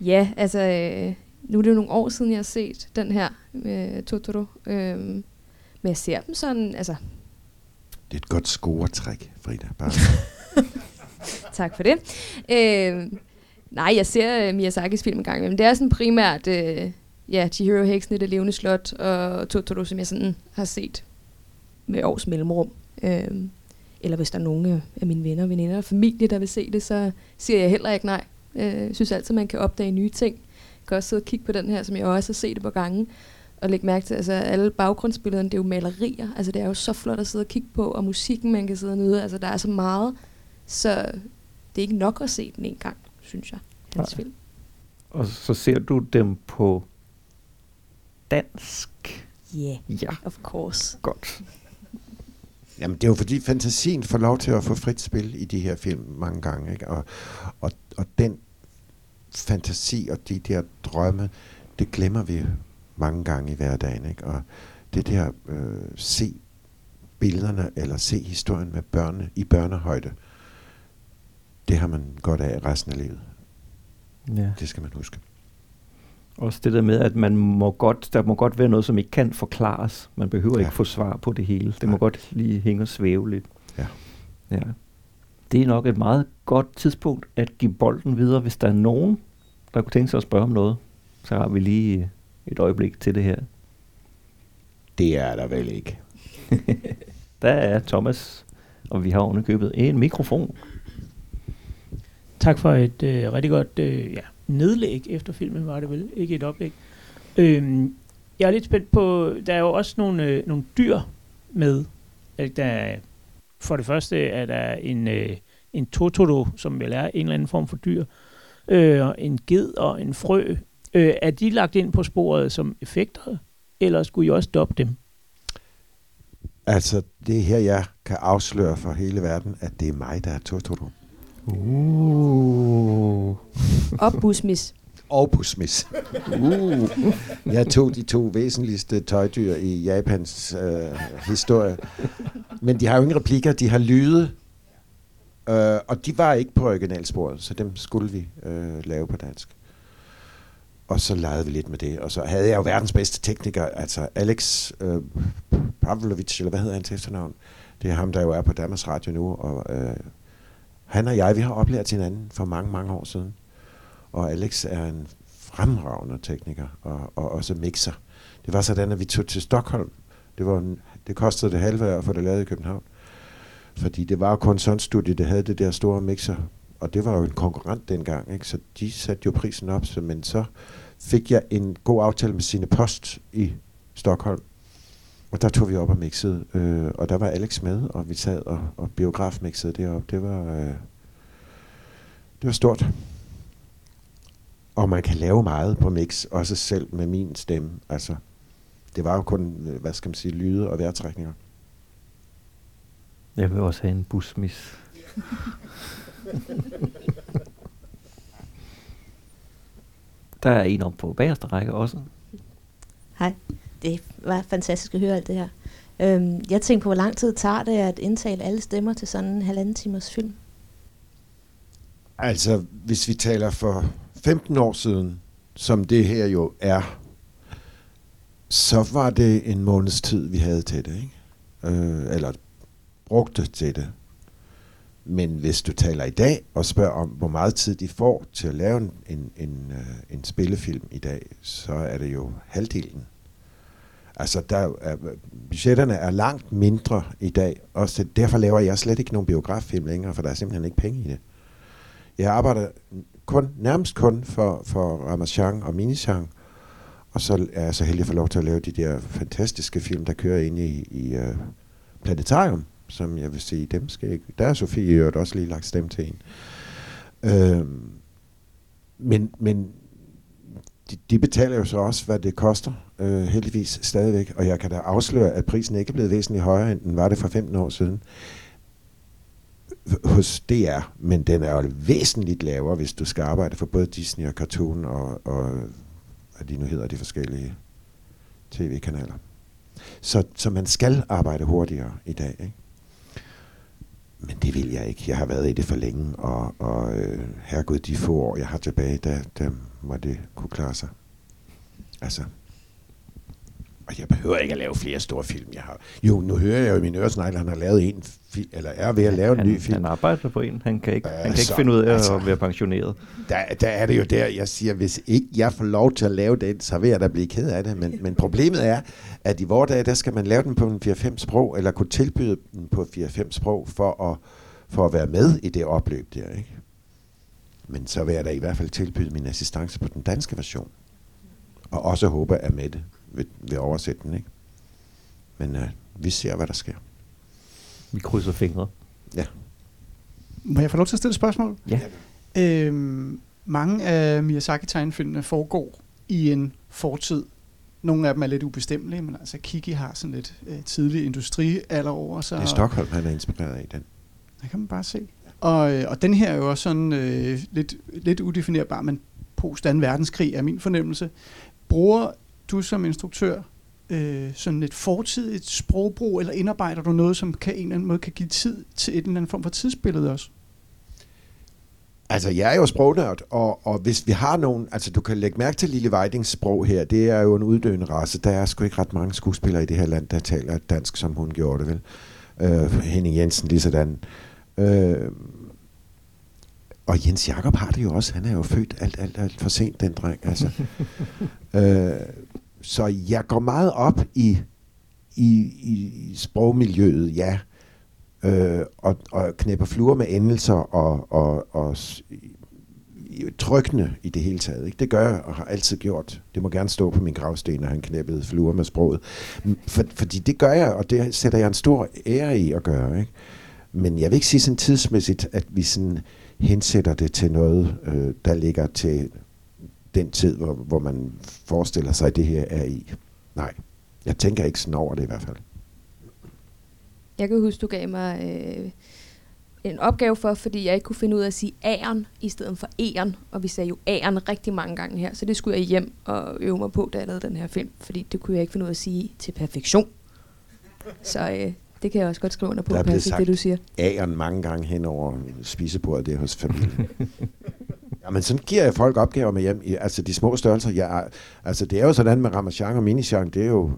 Ja, altså, øh, nu er det jo nogle år siden, jeg har set den her med Totoro. Øh, men jeg ser dem sådan, altså, Det er et godt scoretræk, Frida. Bare. <laughs> tak for det. Øh, nej, jeg ser øh, Miyazakis film en gang imellem. Det er sådan primært, øh, ja, Chihiro Heksene, Det levende slot og Totoro, som jeg sådan har set med års mellemrum. Øh, eller hvis der er nogen af- mine venner, veninder og familie, der vil se det, så siger jeg heller ikke nej. Øh, Jeg synes altid, man kan opdage nye ting. Jeg kan også sidde og kigge på den her, som jeg også har set det på gange, og lægge mærke til, altså alle baggrundsbillederne, det er jo malerier, altså det er jo så flot at sidde og kigge på, og musikken, man kan sidde og nyde, altså der er så meget, så det er ikke nok at se den en gang, synes jeg, hans film. Og så ser du dem på dansk? Yeah, Ja. of course. Godt. Jamen, det er jo fordi fantasien får lov til at få frit spil i de her film mange gange, ikke? Og, og, og den fantasi og de der drømme, det glemmer vi mange gange i hverdagen, ikke? Og det der øh, se billederne eller se historien med børne i børnehøjde, det har man godt af resten af livet. Ja. Det skal man huske. Også det der med, at man må godt, der må godt være noget, som ikke kan forklares. Man behøver ja. Ikke få svar på det hele. Det må godt lige hænge og svæve lidt. Ja. ja. Det er nok et meget godt tidspunkt at give bolden videre, hvis der er nogen, der kunne tænke sig at spørge om noget. Så har vi lige et øjeblik til det her. Det er der vel ikke. <laughs> Der er Thomas, og vi har underkøbet en mikrofon. Tak for et øh, rigtig godt øh, ja, nedlæg efter filmen, var det vel? Ikke et oplæg. Øhm, jeg er lidt spændt på, der er jo også nogle, øh, nogle dyr med. Der, er- for det første er der en, øh, en totoro, som vel er en eller anden form for dyr, øh, og en ged og en frø. Øh, er de lagt ind på sporet som effekter, eller skulle I også doppe dem? Altså, det er her, jeg kan afsløre for hele verden, at det er mig, der er Totoro. Uh. Og busmis. Og busmis. Uh. Jeg tog de to væsentligste tøjdyr i Japans øh, historie. Men de har jo ingen replikker, de har lyde. Øh, og de var ikke på originalsporet, så dem skulle vi øh, lave på dansk. Og så legede vi lidt med det, og så havde jeg jo verdens bedste tekniker, altså Alex øh, Pavlovic, eller hvad hedder han til efternavn? Det er ham, der jo er på Danmarks Radio nu, og øh, han og jeg, vi har oplært hinanden for mange, mange år siden. Og Alex er en fremragende tekniker, og, og også mixer. Det var sådan, at vi tog til Stockholm. Det, var en, det kostede det halve af at få det lavet i København. Fordi det var jo kun sådan studie, det havde det der store mixer. Og det var jo en konkurrent dengang, ikke? så de satte jo prisen op. Så, men så fik jeg en god aftale med sine post i Stockholm. Og der tog vi op og mixede, øh, og der var Alex med, og vi sad og, og biografmixede deroppe. Det var, øh, det var stort. Og man kan lave meget på mix, også selv med min stemme. Altså, det var jo kun, øh, hvad skal man sige, lyde og vejrtrækninger. Jeg vil også have en busmis. <laughs> Der er en om på bagerste række også. Hej. Det var fantastisk at høre alt det her. Øhm, jeg tænkte på, hvor lang tid tager det at indtale alle stemmer til sådan en halvanden timers film? Altså, hvis vi taler for 15 år siden, som det her jo er, så var det en måneds tid, vi havde til det, ikke? Øh, eller brugte til det. Men hvis du taler i dag og spørger om, hvor meget tid de får til at lave en, en, en, en spillefilm i dag, så er det jo halvdelen. Altså, der er, budgetterne er langt mindre i dag. Også derfor laver jeg slet ikke nogen biograffilm længere, for der er simpelthen ikke penge i det. Jeg arbejder kun, nærmest kun for, for Ramachan og Minichan, og så er jeg så heldig at få lov til at lave de der fantastiske film, der kører ind i, i uh, Planetarium, som jeg vil sige, dem skal ikke... Der er Sofie i øvrigt også lige lagt stemme til en. Øh, men, men de, de betaler jo så også, hvad det koster, øh, heldigvis stadigvæk. Og jeg kan da afsløre, at prisen ikke er blevet væsentligt højere, end den var det for 15 år siden hos DR, men den er jo væsentligt lavere, hvis du skal arbejde for både Disney og Cartoon og, og hvad de nu hedder, de forskellige tv-kanaler. Så, så man skal arbejde hurtigere i dag, ikke? Men det vil jeg ikke. Jeg har været i det for længe, og, og øh, herregud, de få år, jeg har tilbage, der, der må det kunne klare sig. Altså, og jeg behøver ikke at lave flere store film. Jeg har, jo, nu hører jeg jo i min øresnegl, at han har lavet en film, eller er ved at lave en han, ny film. Han arbejder på en. Han kan ikke, han kan Altså, ikke finde ud af altså, at være pensioneret. Der, der er det jo der, jeg siger, hvis ikke jeg får lov til at lave den, så vil jeg da blive ked af det. Men, men problemet er, at i vores dage, der skal man lave den på en 4-5 sprog, eller kunne tilbyde den på 4-5 sprog, for at, for at være med i det opløb der. Ikke? Men så vil jeg da i hvert fald tilbyde min assistance på den danske version. Og også håbe, at med det vil, vil oversætte den. Ikke? Men uh, vi ser, hvad der sker. Vi krydser fingre. Ja. Må jeg få lov til at stille et spørgsmål? Ja. Øhm, mange af Miyazaki-tegnefilmene foregår i en fortid. Nogle af dem er lidt ubestemmelige, men altså Kiki har sådan lidt øh, tidlig industrialder over sig. Det er Stockholm, han er inspireret af den. Det kan man bare se. Og, øh, og den her er jo også sådan øh, lidt, lidt udefinerbar, men post 2. verdenskrig er min fornemmelse. Bruger du som instruktør øh, sådan et fortidigt sprogbrug, eller indarbejder du noget, som kan en eller anden måde kan give tid til et eller andet form for tidsbillede også? Altså, jeg er jo sprognørd, og, og hvis vi har nogen... Altså, du kan lægge mærke til Lille Vejdings sprog her. Det er jo en uddøende race. Der er sgu ikke ret mange skuespillere i det her land, der taler dansk, som hun gjorde det, vel? Øh, Henning Jensen, lige sådan. Øh, og Jens Jakob har det jo også. Han er jo født alt, alt, alt for sent, den dreng. Altså. <laughs> øh, så jeg går meget op i, i, i sprogmiljøet, ja. Øh, og, og knæpper fluer med endelser og, og, og trykkende i det hele taget. Ikke? Det gør jeg og har altid gjort. Det må gerne stå på min gravsten, når han knæppede fluer med sproget. For, fordi det gør jeg, og det sætter jeg en stor ære i at gøre. Ikke? Men jeg vil ikke sige sådan tidsmæssigt, at vi sådan hensætter det til noget, øh, der ligger til den tid, hvor, hvor man forestiller sig, at det her er i. Nej, jeg tænker ikke sådan over det i hvert fald. Jeg kan huske, du gav mig øh, en opgave for, fordi jeg ikke kunne finde ud af at sige æren i stedet for æren. Og vi sagde jo æren rigtig mange gange her, så det skulle jeg hjem og øve mig på, da jeg lavede den her film. Fordi det kunne jeg ikke finde ud af at sige til perfektion. Så øh, det Det kan jeg også godt skrive under på, Der er blevet sagt det du siger. A'eren mange gange hen over spisebordet der hos familien. <laughs> Jamen, sådan giver jeg folk opgaver med hjem. Altså, de små størrelser. Jeg, er- altså, det er jo sådan med Ramachan og Minichan, det er jo...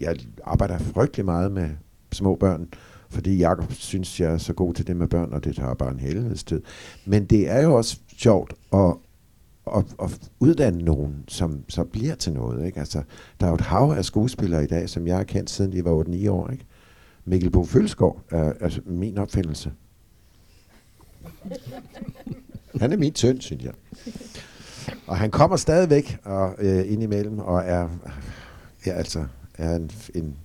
Jeg arbejder frygtelig meget med små børn, fordi Jacob synes, jeg er så god til det med børn, og det tager bare en helvedes tid. Men det er jo også sjovt at, at, at uddanne nogen, som så bliver til noget. Ikke? Altså, der er jo et hav af skuespillere i dag, som jeg har kendt siden de var 8-9 år. Ikke? Mikkel Bo Følsgaard er, er min opfindelse. Han er min søn, synes jeg. Og han kommer stadigvæk og, øh, ind imellem og er, ja, altså, er en, en,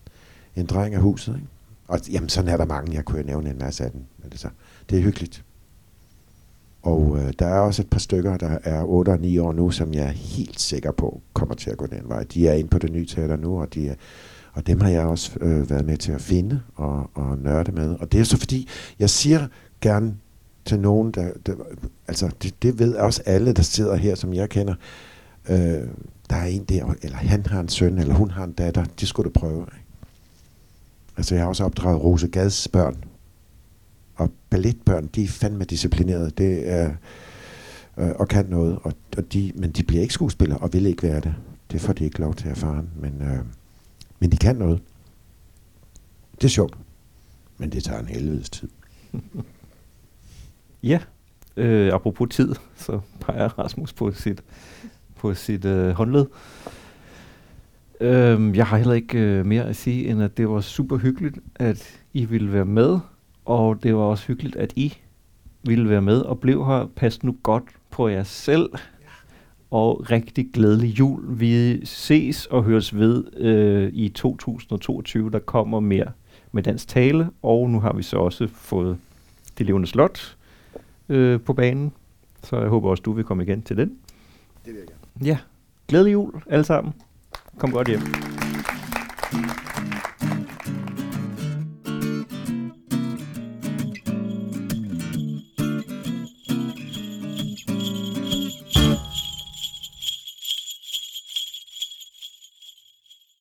en dreng af huset. Ikke? Og jamen, sådan er der mange. Jeg kunne jo nævne en masse af dem. Men det, så, det er hyggeligt. Og øh, der er også et par stykker, der er 8 og 9 år nu, som jeg er helt sikker på kommer til at gå den vej. De er inde på det nye teater nu, og, de er, og dem har jeg også øh, været med til at finde og, og nørde med. Og det er så fordi, jeg siger gerne til nogen, der, der altså det, det ved også alle, der sidder her, som jeg kender, øh, der er en der, eller han har en søn, eller hun har en datter, de skulle du prøve. Ikke? Altså jeg har også opdraget Rose Gads børn, og balletbørn, de er fandme disciplinerede, det er, øh, og kan noget, og, og de, men de bliver ikke skuespillere, og vil ikke være det. Det får de ikke lov til at erfaren, men, øh, men de kan noget. Det er sjovt, men det tager en helvedes tid. <laughs> Ja, øh, apropos tid, så peger Rasmus på sit, på sit øh, håndled. Øhm, jeg har heller ikke øh, mere at sige, end at det var super hyggeligt, at I ville være med, og det var også hyggeligt, at I ville være med og blev her. Pas nu godt på jer selv, og rigtig glædelig jul. Vi ses og høres ved øh, i 2022. Der kommer mere med dansk tale, og nu har vi så også fået Det Levende Slot øh, på banen. Så jeg håber også, du vil komme igen til den. Det vil jeg gerne. Ja, glædelig jul alle sammen. Kom godt hjem.